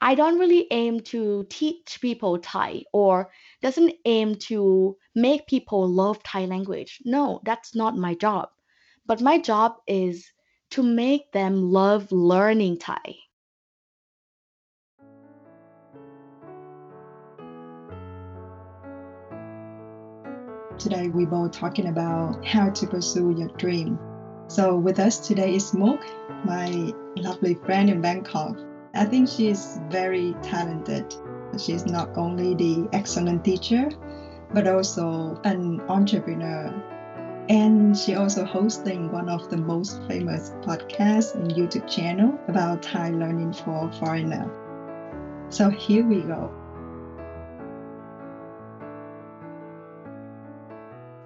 I don't really aim to teach people Thai or doesn't aim to make people love Thai language. No, that's not my job. But my job is to make them love learning Thai. Today we both talking about how to pursue your dream. So with us today is Smoke, my lovely friend in Bangkok. I think she is very talented. She's not only the excellent teacher, but also an entrepreneur. And she also hosting one of the most famous podcasts and YouTube channel about Thai learning for foreigner. So here we go.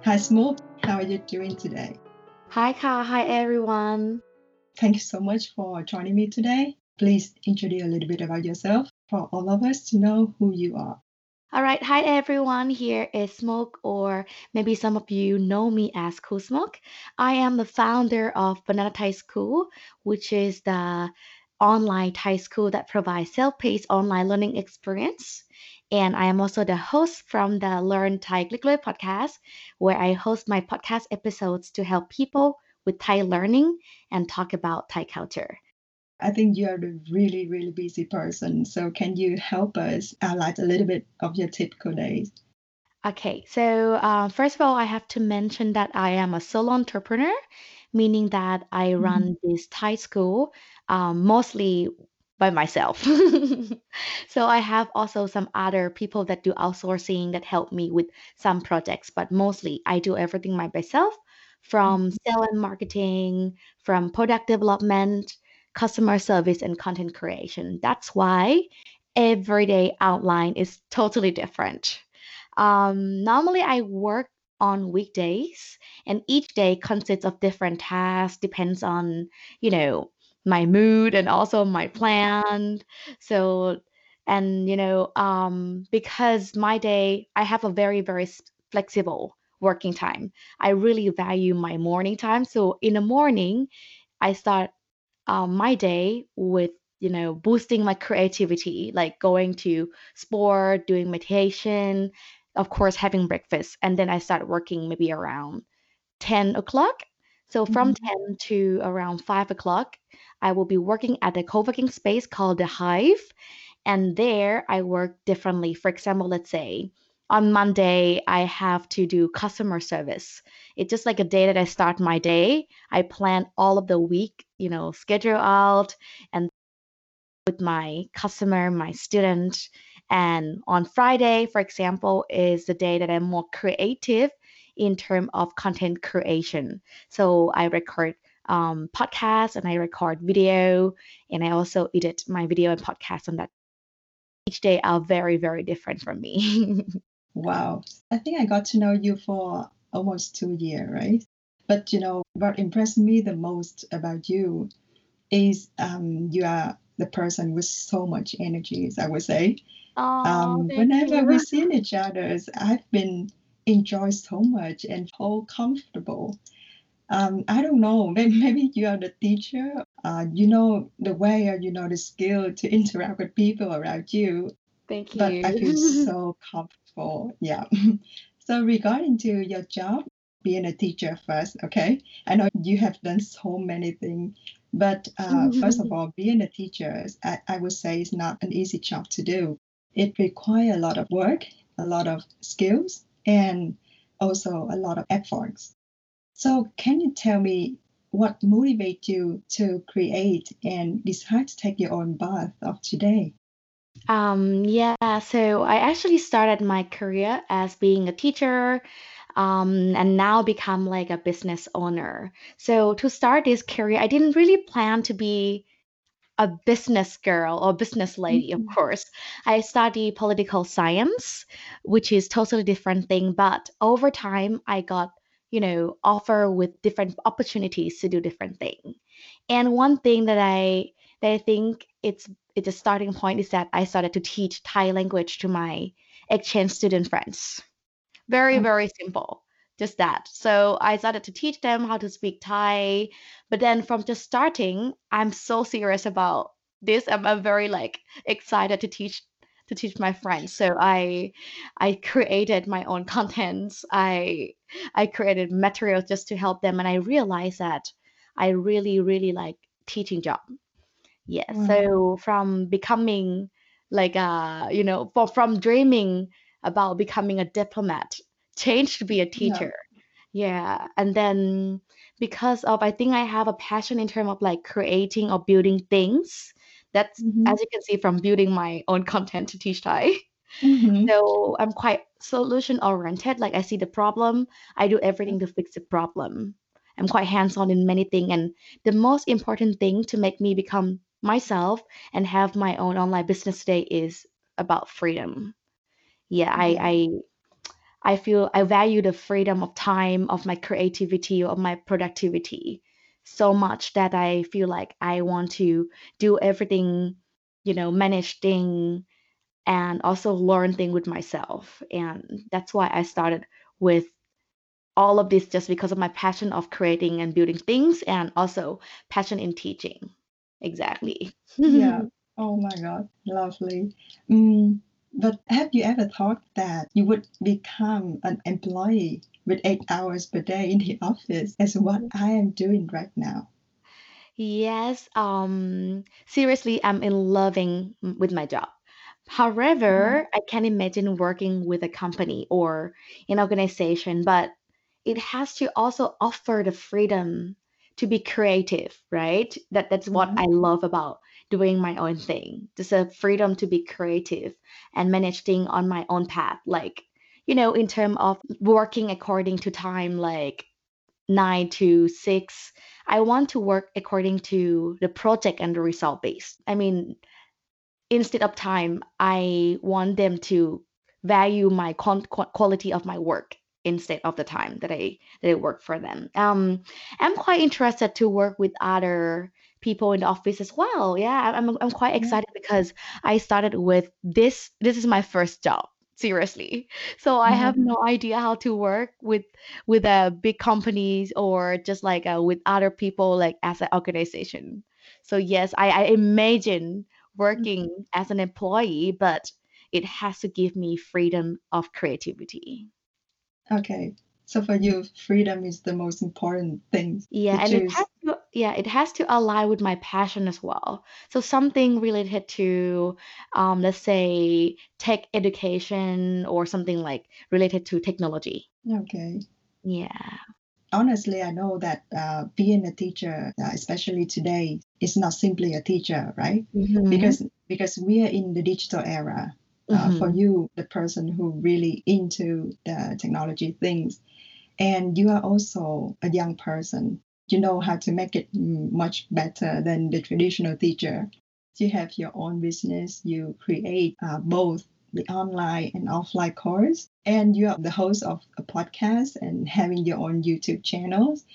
Hi, Smoke. How are you doing today? Hi, Ka. Hi, everyone. Thank you so much for joining me today. Please introduce a little bit about yourself for all of us to know who you are. All right. Hi, everyone. Here is Smoke, or maybe some of you know me as Kru Smoke. I am the founder of Banana Thai School, which is the online Thai school that provides self-paced online learning experience. And I am also the host from the Learn Thai Clickly podcast, where I host my podcast episodes to help people with Thai learning and talk about Thai culture. I think you're a really, really busy person. So can you help us highlight a little bit of your typical days? Okay, so uh, first of all, I have to mention that I am a solo entrepreneur, meaning that I run this Thai school um, mostly by myself. so I have also some other people that do outsourcing that help me with some projects, but mostly I do everything by myself from sales and marketing, from product development, customer service, and content creation. That's why everyday outline is totally different. Um, normally, I work on weekdays, and each day consists of different tasks, depends on, you know, my mood and also my plan. So, and you know, um, because my day, I have a very, very flexible working time. I really value my morning time. So in the morning, I start um, my day with you know boosting my creativity, like going to sport, doing meditation, of course having breakfast, and then I start working maybe around 10 o'clock. So from Mhm. 10 to around 5 o'clock, I will be working at a co-working space called the Hive. And there I work differently. For example, let's say on Monday, I have to do customer service. It's just like a day that I start my day. I plan all of the week, you know, schedule out and with my customer, my student. And on Friday, for example, is the day that I'm more creative in terms of content creation. So I record um, podcasts and I record video, and I also edit my video and podcast on that. Each day are very, very different from me. Wow. I think I got to know you for almost two years, right? But you know, what impressed me the most about you is um, you are the person with so much energy, as I would say. oh, Um, whenever you. see each other, I've been enjoy so much and so comfortable. Um, I don't know, maybe, maybe you are the teacher. Uh, you know the way or you know the skill to interact with people around you Thank you. but I feel so comfortable. Yeah. So regarding to your job, being a teacher first, okay? I know you have done so many things, but uh, first of all, being a teacher, I, I would say is not an easy job to do. It requires a lot of work, a lot of skills, and also a lot of efforts. So can you tell me what motivates you to create and decide to take your own path of today? Um, yeah, so I actually started my career as being a teacher, um, and now become like a business owner. So to start this career, I didn't really plan to be a business girl or business lady, of Mhm. course. I study political science, which is totally different thing, but over time I got, you know, offer with different opportunities to do different thing. And one thing that I that I think it's it's a starting point is that I started to teach Thai language to my exchange student friends. Very, mm-hmm. very simple. Just that. So I started to teach them how to speak Thai. But then from just starting, I'm so serious about this. I'm, I'm very like excited to teach to teach my friends. So I I created my own contents. I I created materials just to help them and I realized that I really really like teaching job. Yeah. Wow. So from becoming like uh you know for, from dreaming about becoming a diplomat change to be a Yeah. teacher. Yeah. And then because of I think I have a passion in terms of like creating or building things. That's Mm-hmm. as you can see from building my own content to teach Thai. Mm-hmm. So I'm quite solution oriented. Like I see the problem, I do everything to fix the problem. I'm quite hands-on in many things, and the most important thing to make me become myself and have my own online business today is about freedom. Yeah, I mm-hmm. I I feel I value the freedom of time, of my creativity, of my productivity so much that I feel like I want to do everything, you know, manage thing and also learn thing with myself. And that's why I started with all of this just because of my passion of creating and building things and also passion in teaching. Exactly. Yeah. Oh my God. Lovely. Mm, but have you ever thought that you would become an employee with eight hours per day in the office as what I am doing right now? Yes, um, seriously, I'm in loving m- with my job. However, I can't imagine working with a company or an organization, but it has to also offer the freedom to be creative, right? That that's what mhm. I love about doing my own thing. Just a freedom to be creative and manage things on my own path. Like, you know, in terms of working according to time, like nine to six. I want to work according to the project and the result based. I mean, instead of time, I want them to value my quality of my work instead of the time that I that I work for them. Um, I'm quite interested to work with other people in the office as well. Yeah, I'm I'm quite Yeah. excited because I started with this. This is my first job. Seriously. So I have Oh, no idea how to work with with uh, big companies or just like uh, with other people like as an organization. So yes, I, I imagine working as an employee, but it has to give me freedom of creativity. Okay. So for you, freedom is the most important thing Yeah, and it has to yeah, it has to align with my passion as well. So something related to um, let's say tech education or something like related to technology. Okay. Yeah. Honestly, I know that uh, being a teacher, uh, especially today, is not simply a teacher, right? Mm-hmm. Because because we are in the digital era. Uh, for Mm-hmm. you, the person who really into the technology things, and you are also a young person, you know how to make it much better than the traditional teacher. You have your own business, you create uh, both the online and offline course, and you are the host of a podcast and having your own YouTube channels.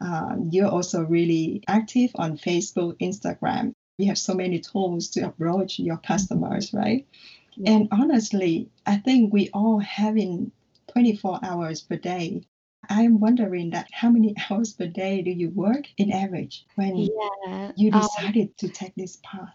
Um, you're also really active on Facebook, Instagram. You have so many tools to approach your customers, right? And honestly, I think we all having 24 hours per day. I'm wondering that how many hours per day do you work in average when Yeah. you Um, decided to take this path?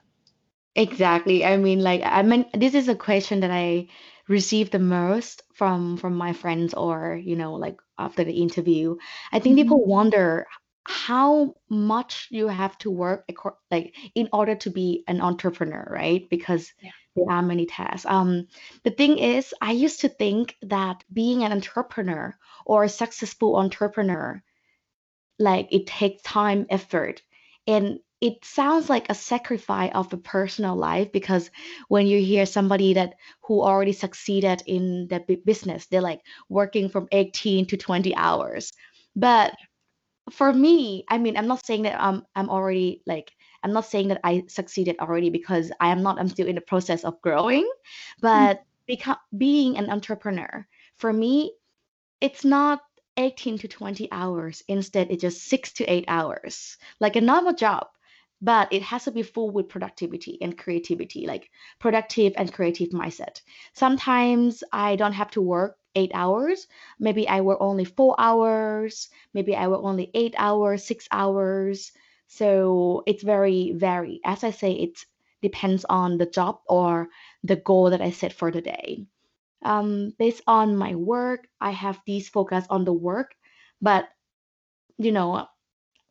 exactly. I mean, like, I mean, this is a question that I receive the most from from my friends or, you know, like after the interview. I think Mhm. people wonder how much you have to work like in order to be an entrepreneur, right? Because Yeah. There are many tasks. Um, the thing is, I used to think that being an entrepreneur or a successful entrepreneur like it takes time effort and it sounds like a sacrifice of a personal life because when you hear somebody that who already succeeded in the business they're like working from 18 to 20 hours but for me i mean i'm not saying that i'm i'm already like i'm not saying that i succeeded already because i am not i'm still in the process of growing but mm-hmm. become being an entrepreneur for me it's not 18 to 20 hours. Instead, it's just six to eight hours, like a normal job. But it has to be full with productivity and creativity, like productive and creative mindset. Sometimes I don't have to work eight hours. Maybe I work only four hours. Maybe I work only eight hours, six hours. So it's very varied. As I say, it depends on the job or the goal that I set for the day. Um, based on my work, I have these focus on the work, but you know,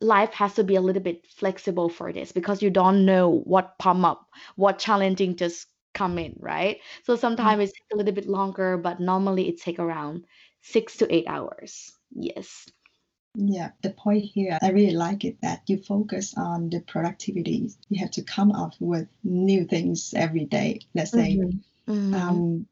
life has to be a little bit flexible for this because you don't know what pop up, what challenging just come in, right? So Mm. sometimes it's a little bit longer, but normally it take around six to eight hours. Yes. Yeah, the point here, I really like it that you focus on the productivity. You have to come up with new things every day. Let's say, Mhm. Mhm. um,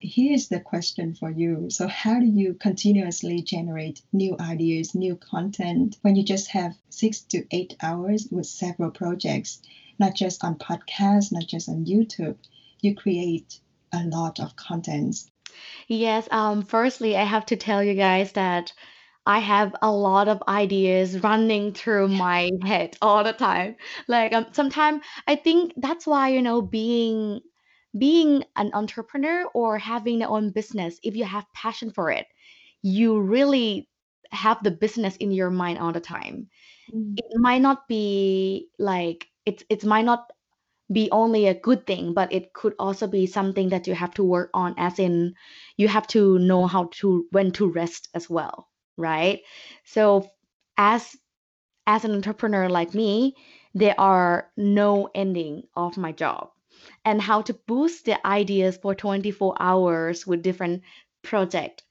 here's the question for you. So, how do you continuously generate new ideas, new content when you just have six to eight hours with several projects, not just on podcasts, not just on YouTube? You create a lot of contents. Yes, um, firstly, I have to tell you guys that I have a lot of ideas running through my head all the time. Like um, sometimes I think that's why, you know, being being an entrepreneur or having your own business, if you have passion for it, you really have the business in your mind all the time. Mm, It might not be like it's it might not be only a good thing, but it could also be something that you have to work on, as in you have to know how to when to rest as well, right? So as as an entrepreneur like me, there are no ending of my job and how to boost the ideas for 24 hours with different project.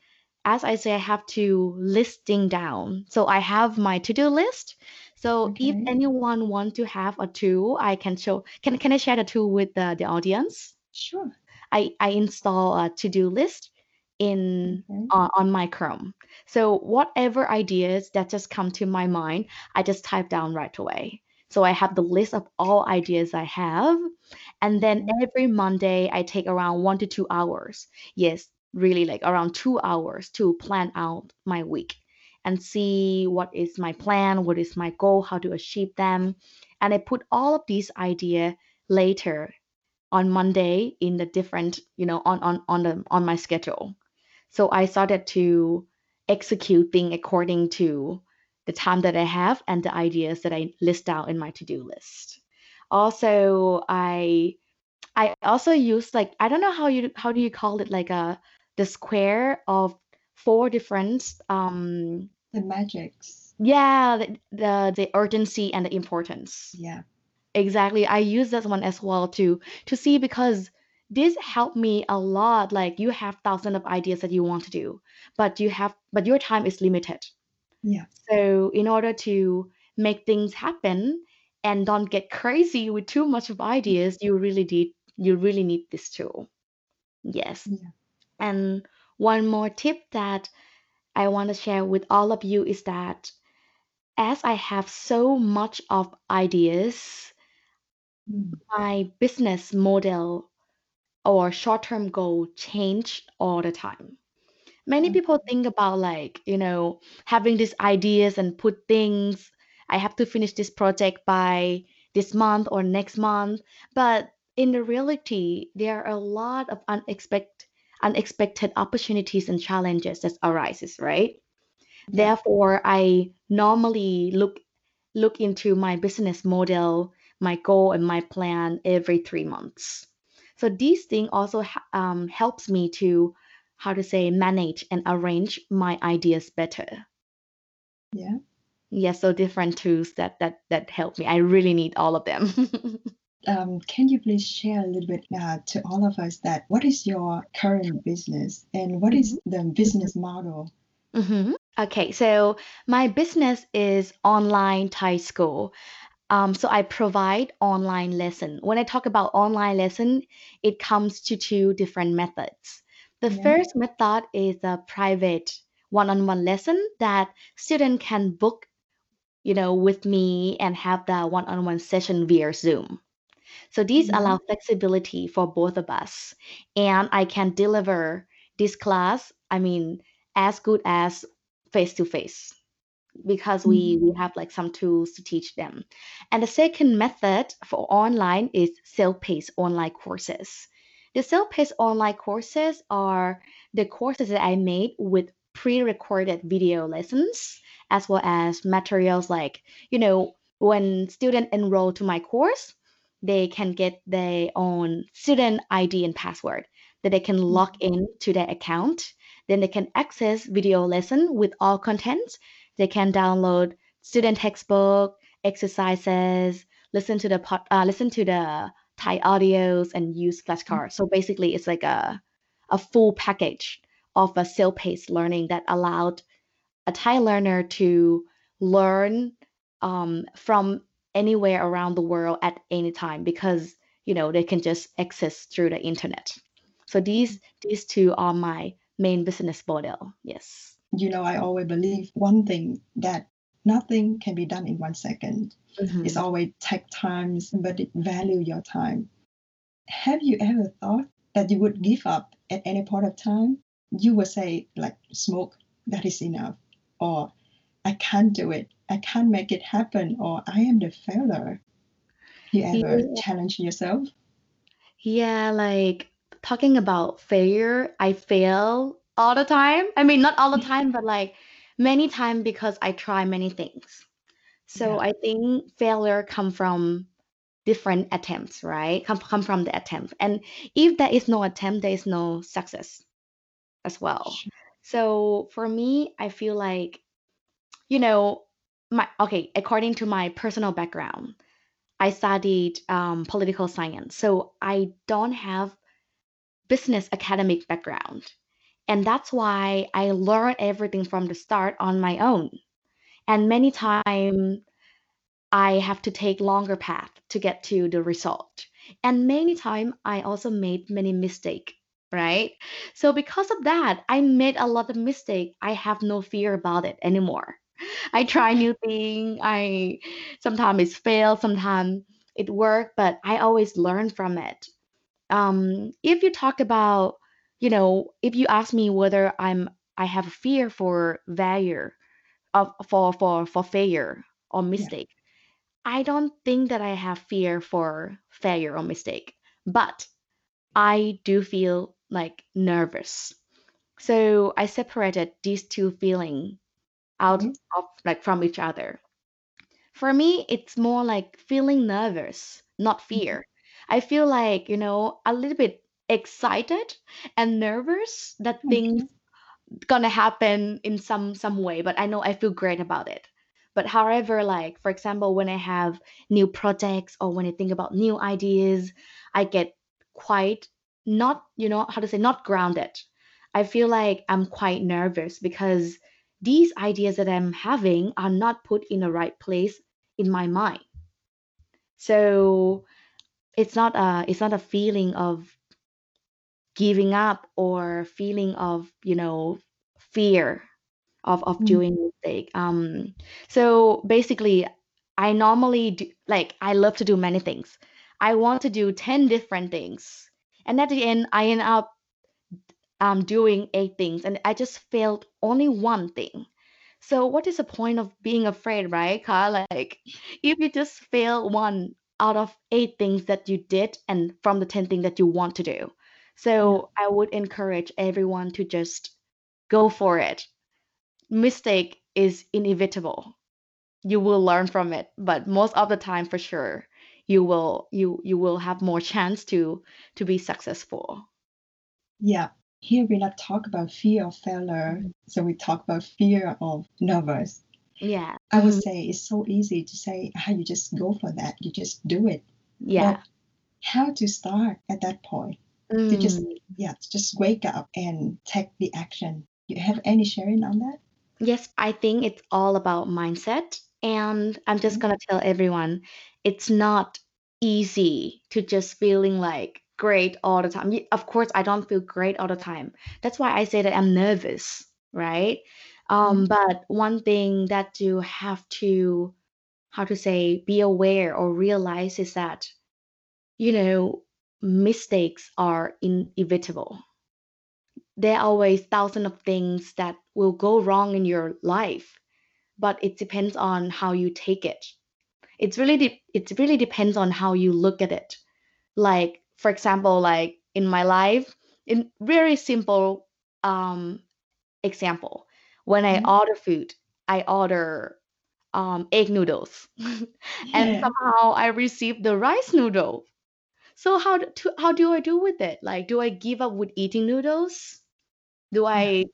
As I say, I have to listing down. So I have my to-do list. So if anyone want to have a tool, I can show. Can can I share the tool with the, the audience? sure. I, I install a to-do list in Okay, uh, on my Chrome. So whatever ideas that just come to my mind, I just type down right away. So I have the list of all ideas I have, and then every Monday I take around one to two hours. Yes, really like around two hours to plan out my week and see what is my plan, what is my goal, how to achieve them. And I put all of these idea later on Monday in the different, you know, on on on the on my schedule. So I started to execute things according to the time that I have and the ideas that I list out in my to-do list. Also, I I also use like I don't know how you how do you call it like a the square of four different um the magics. yeah the the, the urgency and the importance. Yeah, Exactly. I use that one as well to to see because this helped me a lot. Like you have thousands of ideas that you want to do, but you have but your time is limited. yeah, So in order to make things happen and don't get crazy with too much of ideas, you really need you really need this tool. Yes. yeah. And one more tip that I want to share with all of you is that as I have so much of ideas, Mm, my business model or short-term goal change all the time. Many mm. people think about like, you know, having these ideas and put things, I have to finish this project by this month or next month. But in the reality, there are a lot of unexpected unexpected opportunities and challenges that arises, right? Yeah, Therefore, I normally look look into my business model, my goal, and my plan every three months. So these things also um, helps me to how to say manage and arrange my ideas better. yeah. Yes, so different tools that that that help me. I really need all of them. Um, can you please share a little bit uh, to all of us that what is your current business and what is the business model? hmm Okay, so my business is online Thai school. Um, so I provide online lesson. When I talk about online lesson, it comes to two different methods. The Yeah, first method is a private one-on-one lesson that student can book, you know, with me and have the one-on-one session via Zoom. So these yeah. allow flexibility for both of us, and I can deliver this class, I mean, as good as face to face because we Mm, we have like some tools to teach them. And the second method for online is self-paced online courses. The self-paced online courses are the courses that I made with pre-recorded video lessons as well as materials like, you know, when students enroll to my course, they can get their own student ID and password that they can log in to their account. Then they can access video lesson with all contents. They can download student textbook, exercises, listen to the uh, listen to the Thai audios, and use flashcards. So basically, it's like a a full package of a self-paced learning that allowed a Thai learner to learn um, from anywhere around the world at any time because you know they can just access through the internet. So these these two are my main business model. Yes. You know, I always believe one thing that nothing can be done in one second. Mhm. It's always take times, but it value your time. Have you ever thought that you would give up at any point of time? You would say like smoke, that is enough, or I can't do it, I can't make it happen, or I am the failure. You ever Yeah. challenge yourself? Yeah, like talking about failure, I fail all the time. I mean, not all the time, but like many times because I try many things. So Yeah. I think failure come from different attempts, right? Come come from the attempt. And if there is no attempt, there is no success as well. Sure. So for me, I feel like, you know, my okay, according to my personal background, I studied um, political science. So I don't have business academic background. And that's why I learned everything from the start on my own. And many times I have to take longer path to get to the result. And many times I also made many mistake, right? So because of that, I made a lot of mistake. I have no fear about it anymore. I try new thing. I sometimes it fail, sometimes it work, but I always learn from it. Um, if you talk about, you know, if you ask me whether I'm I have fear for failure of for for for failure or Yeah. mistake, I don't think that I have fear for failure or mistake, but I do feel like nervous. So I separated these two feeling out Mhm. of like from each other. For me, it's more like feeling nervous, not Mhm. fear. I feel like, you know, a little bit excited and nervous that mm-hmm. things Okay. gonna happen in some some way, but I know I feel great about it. But however, like for example, when I have new projects or when I think about new ideas, I get quite not, you know, how to say, not grounded. I feel like I'm quite nervous because these ideas that I'm having are not put in the right place in my mind. So it's not a it's not a feeling of giving up or feeling of, you know, fear of of Mm. doing mistake. Um, so basically, I normally do like I love to do many things. I want to do ten different things, and at the end, I end up um doing eight things, and I just failed only one thing. So what is the point of being afraid, right, Carl? Like, if you just fail one out of eight things that you did, and from the ten things that you want to do. So I would encourage everyone to just go for it mistake is inevitable you will learn from it but most of the time for sure you will you you will have more chance to to be successful Yeah. Here we not talk about fear of failure. Mhm. So we talk about fear of nervous. yeah I would Mhm. say it's so easy to say, ah, you just go for that. You just do it. yeah But how to start at that point? To just, Mm. yeah, to just wake up and take the action. You have any sharing on that? yes i think it's all about mindset and i'm just Mhm. gonna tell everyone it's not easy to just feeling like great all the time of course i don't feel great all the time that's why i say that i'm nervous right um Mhm. but one thing that you have to how to say be aware or realize is that you know mistakes are inevitable. There are always thousands of things that will go wrong in your life but it depends on how you take it. It's really de- it really depends on how you look at it. Like for example like in my life in very simple um example when i Mhm. order food i order um, egg noodles, and somehow I received the rice noodle. So how do, to, how do I do with it? Like, do I give up with eating noodles? Do. I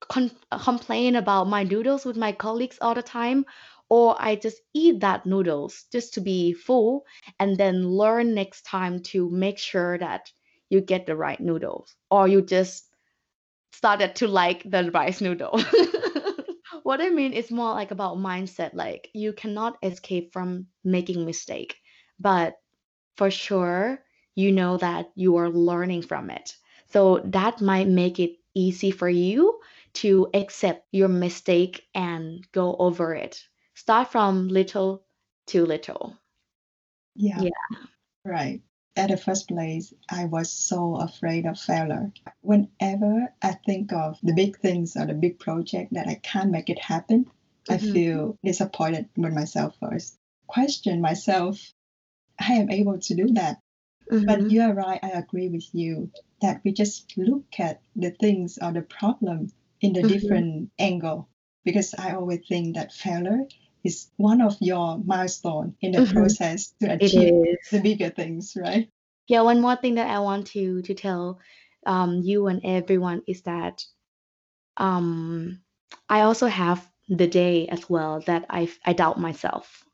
con- complain about my noodles with my colleagues all the time? Or I just eat that noodles just to be full and then learn next time to make sure that you get the right noodles. Or you just started to like the rice noodle. what I mean is more like about mindset. Like you cannot escape from making mistake, but for sure you know that you are learning from it. So that might make it easy for you to accept your mistake and go over it. Start from little to little. Yeah. Yeah. Right. At the first place, I was so afraid of failure. Whenever I think of the big things or the big project that I can't make it happen, I Mhm. feel disappointed with myself first. Question myself, I am able to do that. But Mhm. you are right, I agree with you that we just look at the things or the problem in a Mhm. different angle. Because I always think that failure is one of your milestone in the Mhm. process to achieve the bigger things, right? Yeah, one more thing that I want to to tell um, you and everyone is that um, I also have the day as well that I I doubt myself.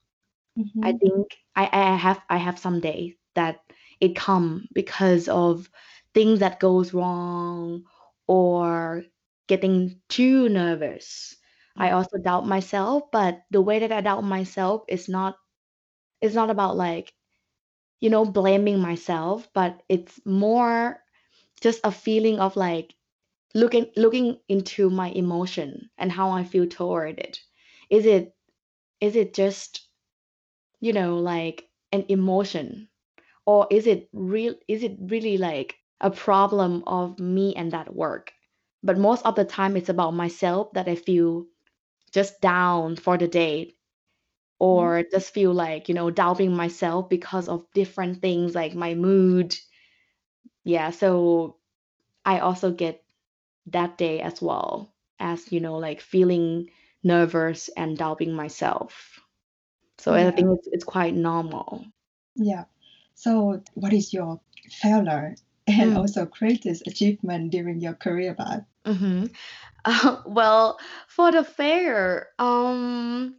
I Mm-hmm. think I, I have I have some days that it come because of things that goes wrong or getting too nervous. I also doubt myself, but the way that I doubt myself is not it's not about like you know blaming myself, but it's more just a feeling of like looking looking into my emotion and how I feel toward it. Is it is it just you know like an emotion? Or is it real is it really like a problem of me and that work? But most of the time it's about myself that i feel just down for the day Mm-hmm. or just feel like you know doubting myself because of different things like my mood. Yeah so i also get that day as well as you know like feeling nervous and doubting myself so i think it's, it's quite normal Yeah. So, what is your failure and Mm. also greatest achievement during your career path? hmm Uh, well, for the fair, um,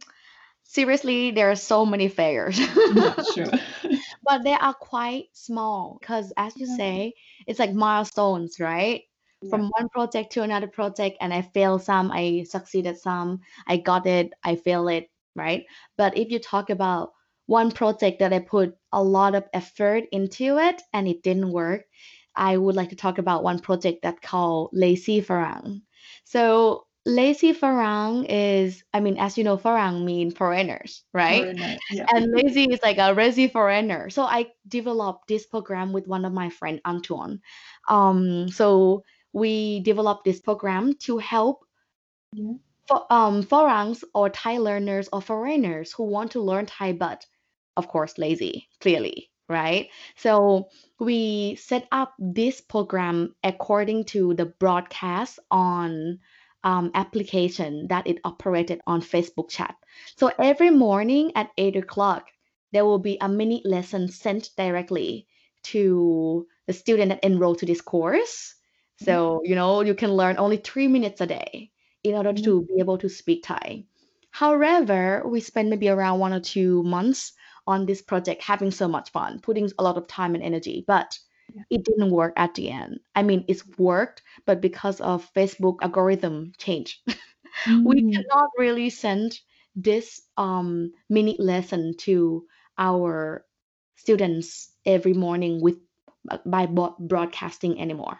seriously, there are so many fairs, Yeah, sure. but they are quite small because, as you Yeah. say, it's like milestones, right? Yeah. From one project to another project, and I failed some, I succeeded some, I got it, I failed it, right? But if you talk about one project that I put a lot of effort into it and it didn't work, I would like to talk about one project that called Lazy Farang. So lazy Farang is, I mean, as you know, Farang mean foreigners, right? Foreigner. Yeah. And lazy is like a lazy foreigner. So I developed this program with one of my friend Antoine. Um, so we developed this program to help Yeah. For um farangs or Thai learners or foreigners who want to learn Thai but of course lazy, clearly, right? So we set up this program according to the broadcast on um, application that it operated on Facebook chat. So every morning at eight o'clock, there will be a mini lesson sent directly to the student that enrolled to this course. So, you know, you can learn only three minutes a day in order to be able to speak Thai. However, we spent maybe around one or two months on this project having so much fun, putting a lot of time and energy, but Yeah. it didn't work at the end. I mean, it's worked, but because of Facebook algorithm change, we Mm. cannot really send this um, mini lesson to our students every morning with by bo- broadcasting anymore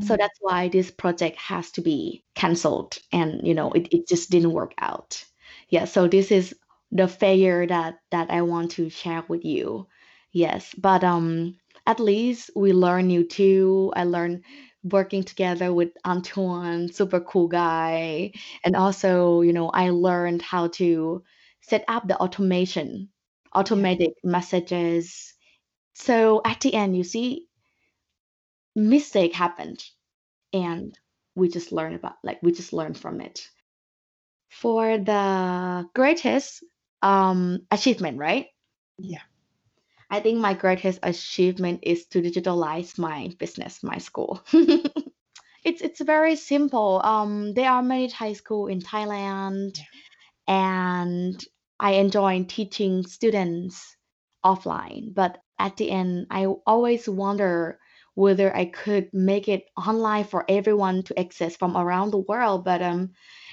so Mm. that's why this project has to be cancelled and you know it, it just didn't work out. Yeah so this is the failure that that i want to share with you. Yes but um at least we learn new too. I learned working together with antoine super cool guy. And also you know i learned how to set up the automation automatic messages. So at the end you see mistake happened and we just learn about like we just learn from it For the greatest um, achievement, right? Yeah. I think my greatest achievement is to digitalize my business, my school. It's it's very simple. Um, there are many Thai school in Thailand, Yeah. and I enjoy teaching students offline. But at the end, I always wonder whether I could make it online for everyone to access from around the world. But um,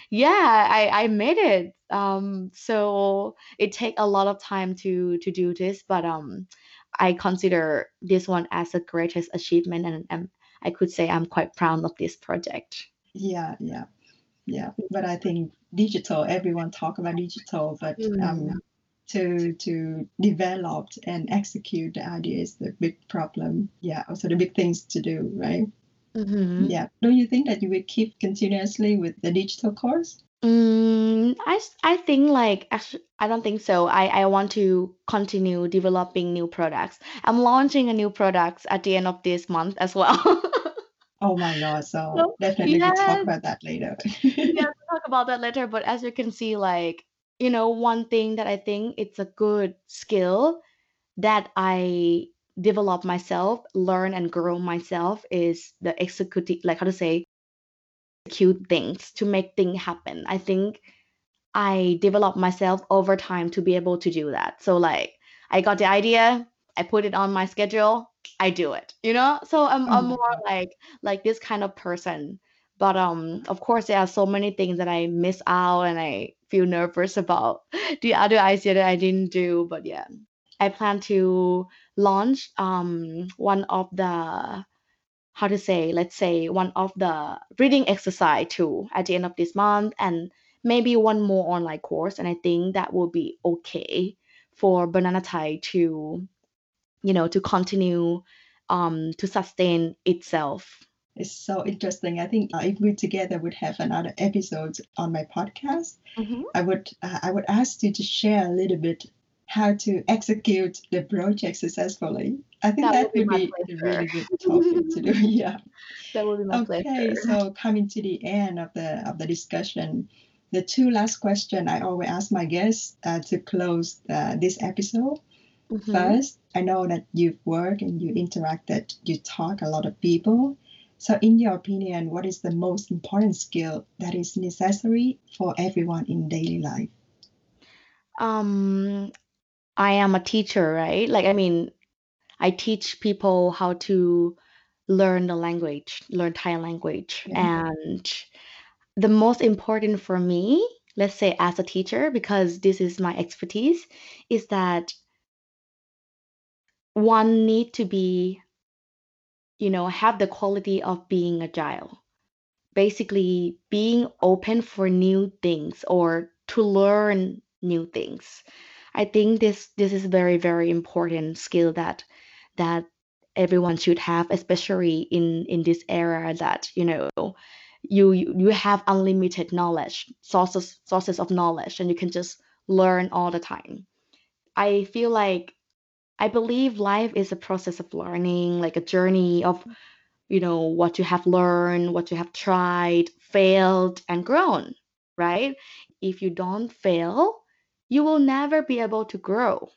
yeah, I I made it. Um, so it take a lot of time to to do this, but um, I consider this one as the greatest achievement, and, and I could say I'm quite proud of this project. Yeah, yeah, yeah. But I think digital, everyone talk about digital, but Mm. um, to to develop and execute the idea is the big problem. Yeah, also the big things to do, right? hmm Yeah. Don't you think that you will keep continuously with the digital course? Mm, I, I think like actually, I don't think so. I, I want to continue developing new products. I'm launching a new products at the end of this month as well. Oh my God. So So definitely we talk about that later. yeah, we'll talk about that later. But as you can see, like, you know, one thing that I think it's a good skill that I develop myself, learn and grow myself is the executive, like how to say, execute things to make things happen. I think I develop myself over time to be able to do that. So like I got the idea, I put it on my schedule, I do it, you know? So I'm Oh I'm more like like this kind of person. But um of course there are so many things that I miss out and I feel nervous about the other idea that I didn't do. But yeah. I plan to launch um one of the how to say, let's say one of the reading exercise too at the end of this month and maybe one more online course. And I think that will be okay for Banana Thai to, you know, to continue um to sustain itself. It's so interesting. I think uh, if we together would have another episode on my podcast, hmm I would uh, I would ask you to share a little bit how to execute the project successfully. I think That that would my be a really good topic to do. Yeah. that will be my Okay, pleasure. so coming to the end of the of the discussion, the two last question I always ask my guests uh, to close uh, this episode. hmm First, I know that you've worked and you interacted, you talk a lot of people. So, in your opinion, what is the most important skill that is necessary for everyone in daily life? Um, I am a teacher, right? Like, I mean, I teach people how to learn the language, learn Thai language. Yeah. And the most important for me, let's say as a teacher, because this is my expertise, is that one need to be, you know, have the quality of being agile. Basically, being open for new things or to learn new things. I think this this is very very important skill that that everyone should have, especially in in this era that you know you you have unlimited knowledge sources sources of knowledge and you can just learn all the time. I feel like I believe life is a process of learning, like a journey of you know what you have learned, what you have tried, failed, and grown, right? If you don't fail, you will never be able to grow.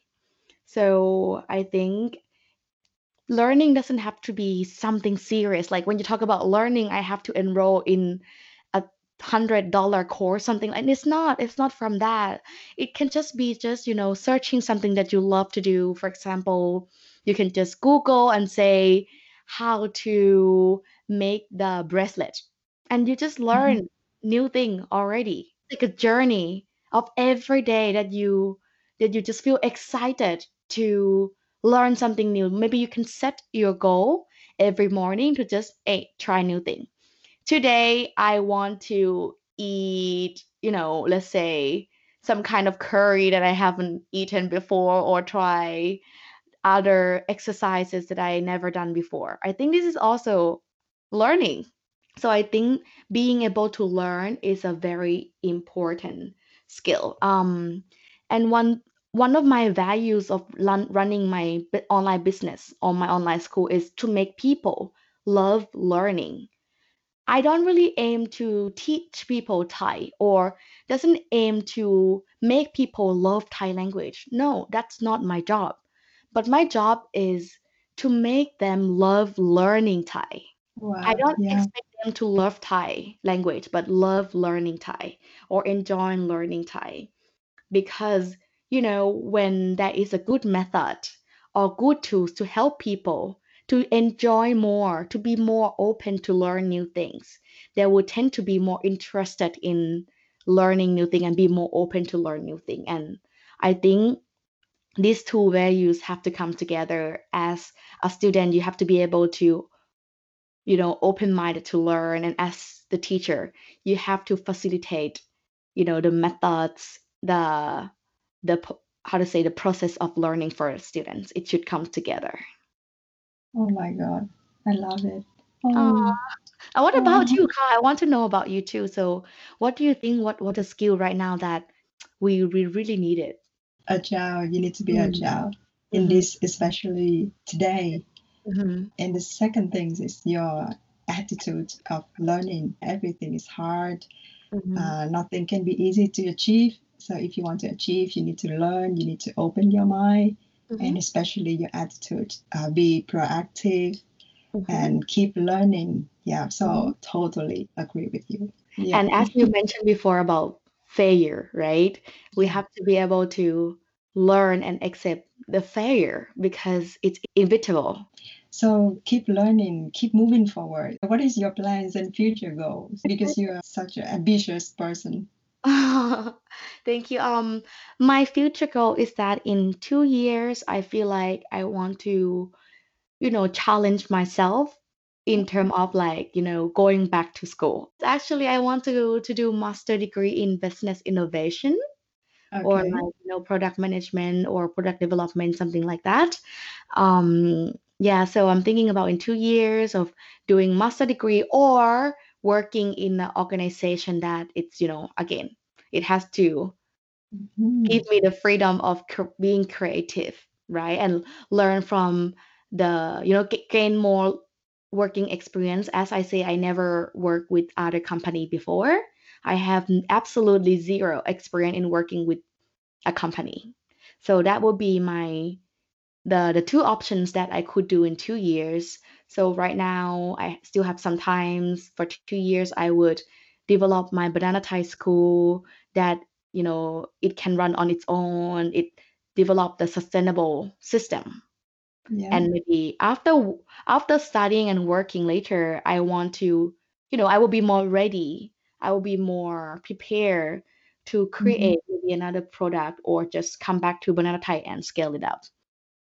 So I think learning doesn't have to be something serious. Like when you talk about learning, I have to enroll in hundred dollar course, something like it's not, it's not from that. It can just be just, you know, searching something that you love to do. For example, you can just Google and say how to make the bracelet. And you just Mhm. learn new thing already. Like a journey of every day that you that you just feel excited to learn something new. Maybe you can set your goal every morning to just hey, try new thing. Today I want to eat, you know, let's say some kind of curry that I haven't eaten before or try other exercises that I never done before. I think this is also learning. So I think being able to learn is a very important skill. Um, and one one of my values of run, running my online business or my online school is to make people love learning I don't really aim to teach people Thai or doesn't aim to make people love Thai language. No, that's not my job. But my job is to make them love learning Thai. I don't Yeah. expect them to love Thai language, but love learning Thai or enjoy learning Thai because you know when there is a good method or good tools to help people to enjoy more to be more open to learn new things. They will tend to be more interested in learning new thing and be more open to learn new thing. And i think these two values have to come together. As a student you have to be able to you know open minded to learn. And as the teacher you have to facilitate you know the methods the the how to say the process of learning for students. It should come together Oh my God. I love it. uh, Oh, and what about oh. you Kai? i want to know about you too so what do you think what what a skill right now that we, we really needed Agile. You need to be mm agile in mm-hmm, this, especially today. mm-hmm, And the second thing is your attitude of learning. Everything is hard. mm-hmm, Uh, nothing can be easy to achieve. So if you want to achieve, you need to learn. You need to open your mind, mm-hmm, and especially your attitude. Uh, be proactive mm-hmm. and keep learning. Yeah. So Mhm. totally agree with you. Yeah. And as you mentioned before about failure, right? We have to be able to learn and accept the failure because it's inevitable. So keep learning, keep moving forward. What is your plans and future goals? Because you are such an ambitious person. Thank you. Um, my future goal is that in two years, I feel like I want to, you know, challenge myself in terms of like, you know, going back to school. Actually, I want to to do master degree in business innovation. or Okay. like you know product management or product development something like that um yeah so i'm thinking about in two years of doing master degree or working in an organization that it's you know again it has to Mhm. give me the freedom of cr- being creative right and learn from the you know g- gain more working experience as i say i never worked with other company before i have absolutely zero experience in working with a company. So that would be my the the two options that I could do in two years. So right now I still have some times for two years I would develop my banana Thai school that you know it can run on its own. It develop the sustainable system. Yeah. And maybe after after studying and working later, I want to, you know, I will be more ready. I will be more prepared to Mhm. create maybe another product or just come back to Banana Thai and scale it up.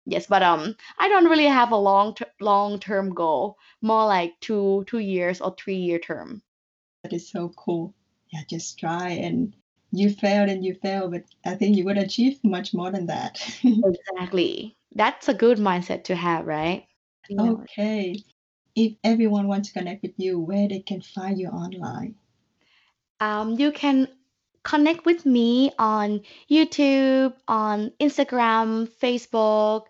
Yes, but um, I don't really have a long ter- long term goal. More like two two years or three year term. That is so cool. Yeah, just try and you failed and you failed, but I think you would achieve much more than that. Exactly. That's a good mindset to have, right? Okay. If everyone wants to connect with you, where they can find you online? Um, you can connect with me on YouTube, on Instagram, Facebook,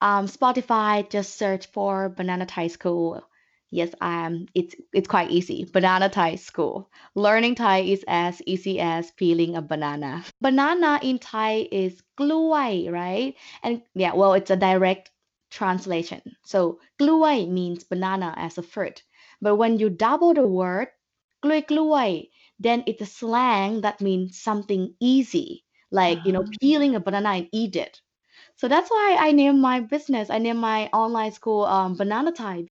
um, Spotify. Just search for Banana Thai School. Yes, I am. it's it's quite easy. Banana Thai School. Learning Thai is as easy as peeling a banana. Banana in Thai is gluai, right? And yeah, well, it's a direct translation. So gluai means banana as a fruit. But when you double the word, gluai gluai, then it's a slang that means something easy, like you know, Ah, peeling a banana and eat it. So that's why I named my business. I named my online school um, Banana Thai.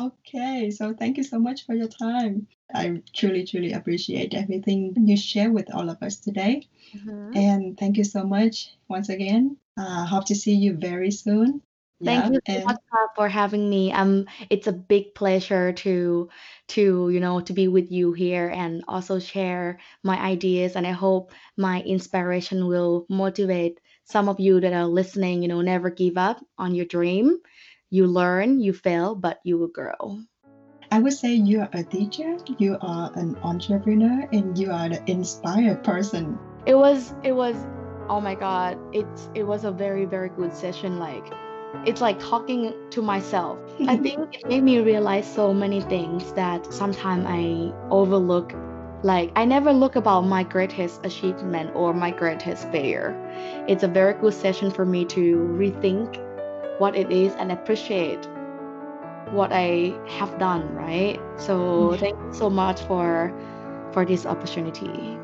okay. So thank you so much for your time. I truly, truly appreciate everything you share with all of us today. Mhm. And thank you so much once again. Uh, hope to see you very soon. Thank Yeah. you so And much for having me. Um, it's a big pleasure to to you know to be with you here and also share my ideas. And I hope my inspiration will motivate some of you that are listening. You know, never give up on your dream. You learn, you fail, but you will grow. I would say you are a teacher, you are an entrepreneur, and you are an inspired person. It was it was oh my god, it's it was a very very good session. Like it's like talking to myself. I think it made me realize so many things that sometimes I overlook. Like I never look about my greatest achievement or my greatest failure. It's a very good session for me to rethink what it is and appreciate what I have done, right? So mm-hmm. thank you so much for for this opportunity.